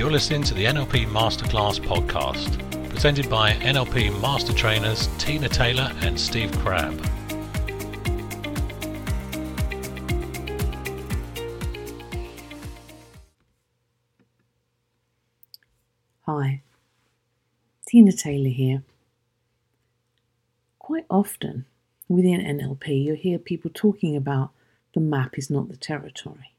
You're listening to the NLP Masterclass podcast, presented by NLP Master Trainers Tina Taylor and Steve Crabb. Hi, Tina Taylor here. Quite often within NLP, you'll hear people talking about the map is not the territory.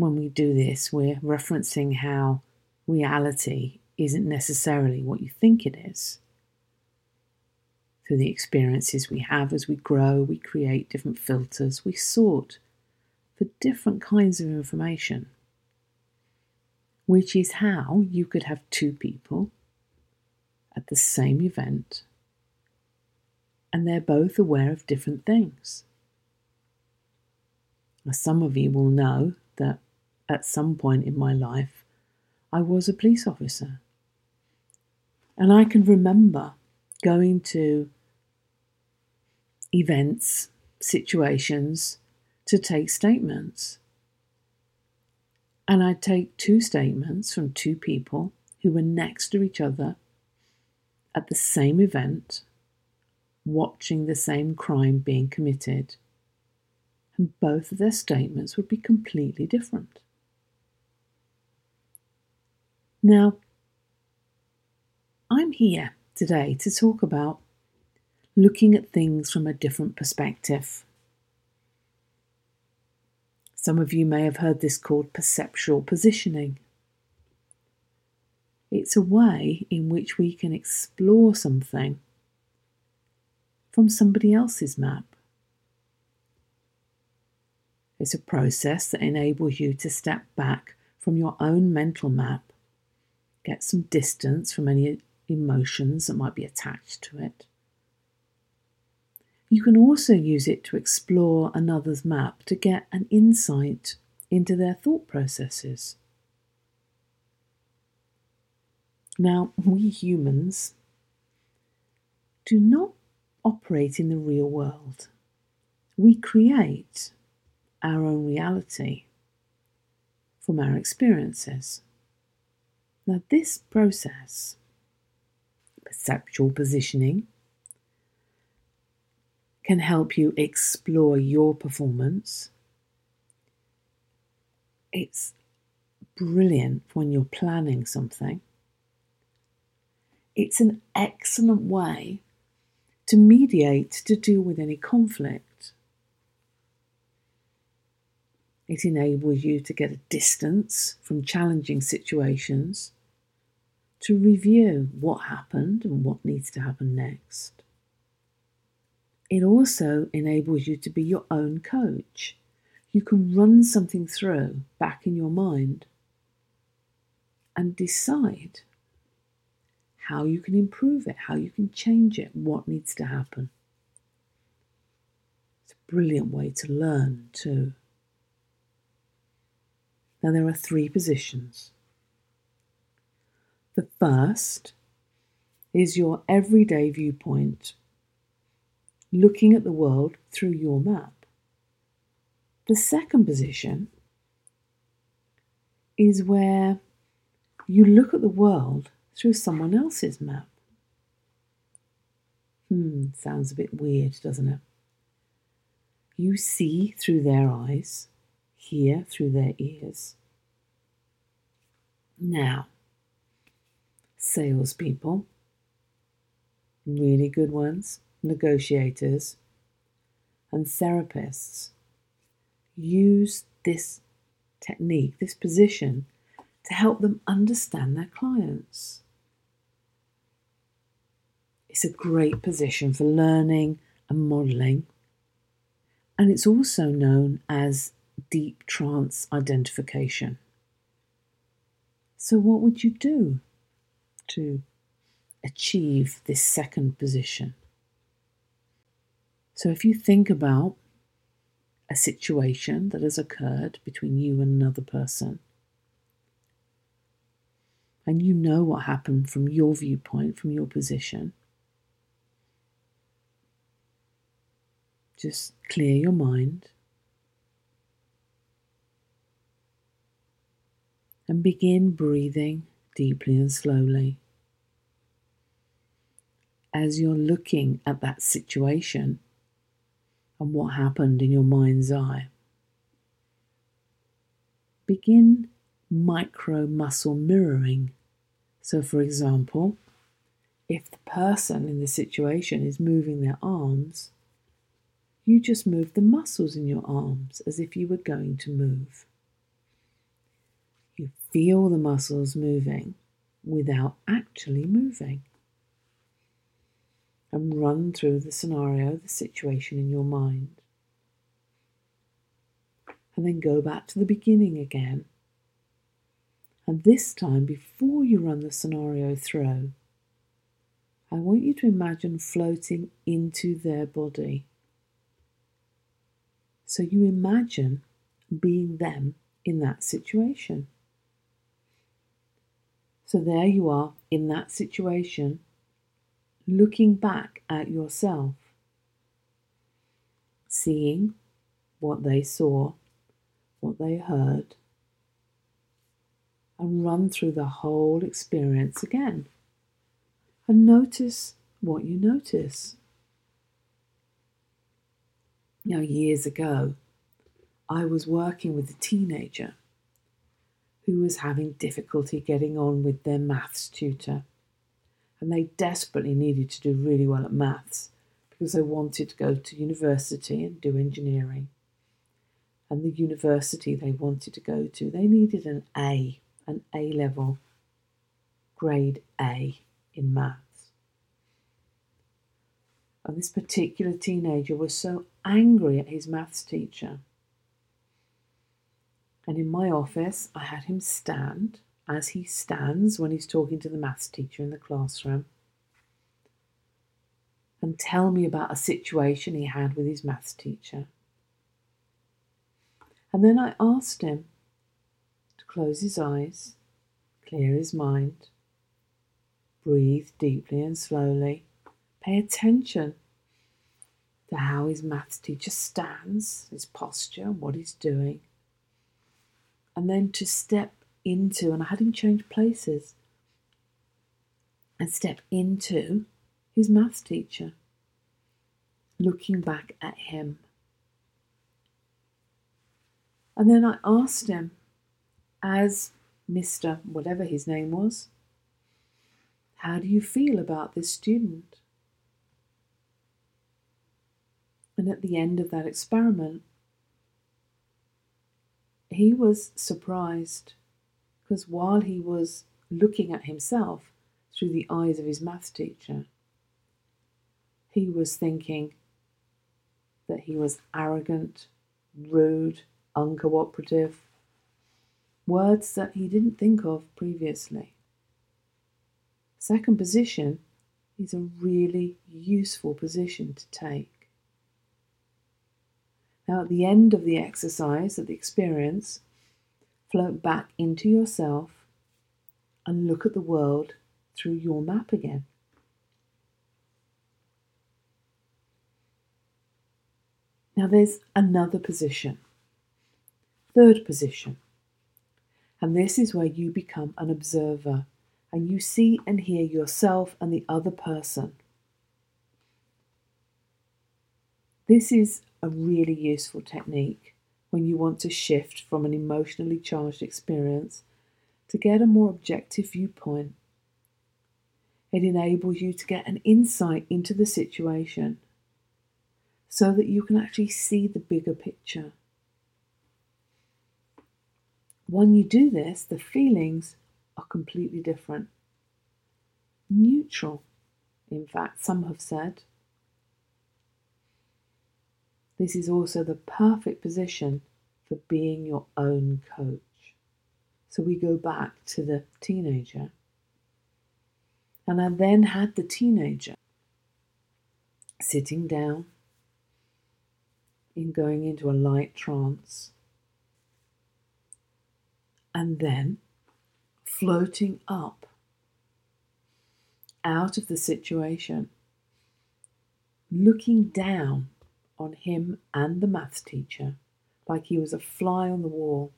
When we do this, we're referencing how reality isn't necessarily what you think it is. Through the experiences we have as we grow, we create different filters, we sort for different kinds of information, which is how you could have two people at the same event and they're both aware of different things. Now, some of you will know at some point in my life, I was a police officer. And I can remember going to events, situations to take statements. And I'd take two statements from two people who were next to each other at the same event watching the same crime being committed, and both of their statements would be completely different. Now, I'm here today to talk about looking at things from a different perspective. Some of you may have heard this called perceptual positioning. It's a way in which we can explore something from somebody else's map. It's a process that enables you to step back from your own mental map, get some distance from any emotions that might be attached to it. You can also use it to explore another's map to get an insight into their thought processes. Now, we humans do not operate in the real world. We create our own reality from our experiences. Now, this process, perceptual positioning, can help you explore your performance. It's brilliant when you're planning something. It's an excellent way to mediate to deal with any conflict. It enables you to get a distance from challenging situations, to review what happened and what needs to happen next. It also enables you to be your own coach. You can run something through back in your mind and decide how you can improve it, how you can change it, what needs to happen. It's a brilliant way to learn, too. Now, there are three positions. The first is your everyday viewpoint, looking at the world through your map. The second position is where you look at the world through someone else's map. Hmm, sounds a bit weird, doesn't it? You see through their eyes, hear through their ears. Now, salespeople, really good ones, negotiators, and therapists use this technique, this position, to help them understand their clients. It's a great position for learning and modelling, and it's also known as deep trance identification. So, what would you do to achieve this second position? So, if you think about a situation that has occurred between you and another person, and you know what happened from your viewpoint, from your position, just clear your mind. And begin breathing deeply and slowly. As you're looking at that situation and what happened in your mind's eye, begin micro muscle mirroring. So, for example, if the person in the situation is moving their arms, you just move the muscles in your arms as if you were going to move. Feel the muscles moving without actually moving. And run through the scenario, the situation in your mind. And then go back to the beginning again. And this time, before you run the scenario through, I want you to imagine floating into their body. So you imagine being them in that situation. So there you are in that situation, looking back at yourself, seeing what they saw, what they heard, and run through the whole experience again. And notice what you notice. Now, years ago, I was working with a teenager who was having difficulty getting on with their maths tutor. And they desperately needed to do really well at maths because they wanted to go to university and do engineering. And the university they wanted to go to, they needed an A, an A level, grade A in maths. And this particular teenager was so angry at his maths teacher and in my office, I had him stand as he stands when he's talking to the maths teacher in the classroom and tell me about a situation he had with his maths teacher. And then I asked him to close his eyes, clear his mind, breathe deeply and slowly, pay attention to how his maths teacher stands, his posture, and what he's doing and then to step into, and I had him change places, and step into his maths teacher, looking back at him. And then I asked him, as Mr. whatever his name was, how do you feel about this student? And at the end of that experiment, he was surprised because while he was looking at himself through the eyes of his maths teacher, he was thinking that he was arrogant, rude, uncooperative, words that he didn't think of previously. Second position is a really useful position to take. Now, at the end of the exercise, of the experience, float back into yourself and look at the world through your map again. Now, there's another position, third position, and this is where you become an observer and you see and hear yourself and the other person. This is a really useful technique when you want to shift from an emotionally charged experience to get a more objective viewpoint. It enables you to get an insight into the situation so that you can actually see the bigger picture. When you do this, the feelings are completely different. Neutral, in fact, some have said. This is also the perfect position for being your own coach. So we go back to the teenager. And I then had the teenager sitting down in going into a light trance and then floating up out of the situation, looking down on him and the maths teacher like he was a fly on the wall.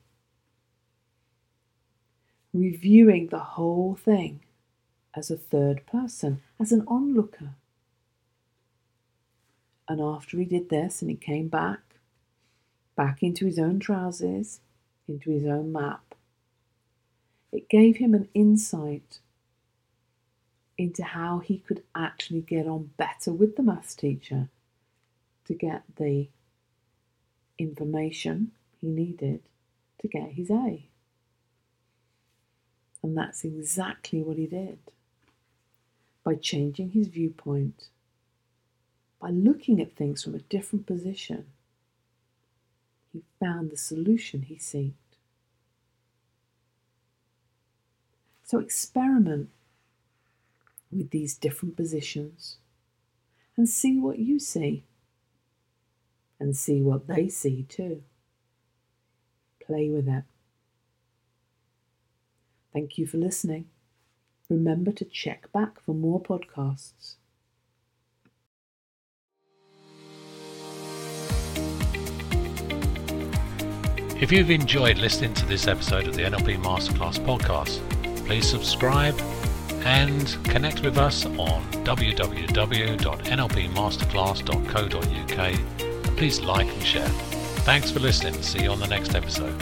reviewing the whole thing as a third person, as an onlooker. And after he did this and he came back, back into his own trousers, into his own map, it gave him an insight into how he could actually get on better with the maths teacher to get the information he needed to get his A. And that's exactly what he did. By changing his viewpoint, by looking at things from a different position, he found the solution he sought. So experiment with these different positions and see what you see and see what they see too. Play with it. Thank you for listening. Remember to check back for more podcasts. If you've enjoyed listening to this episode of the NLP Masterclass podcast, please subscribe and connect with us on www.nlpmasterclass.co.uk please like and share. Thanks for listening. See you on the next episode.